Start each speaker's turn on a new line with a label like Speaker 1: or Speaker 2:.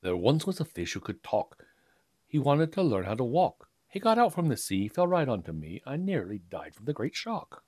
Speaker 1: There once was a fish who could talk. He wanted to learn how to walk. He got out from the sea, fell right onto me. and nearly died from the great shock.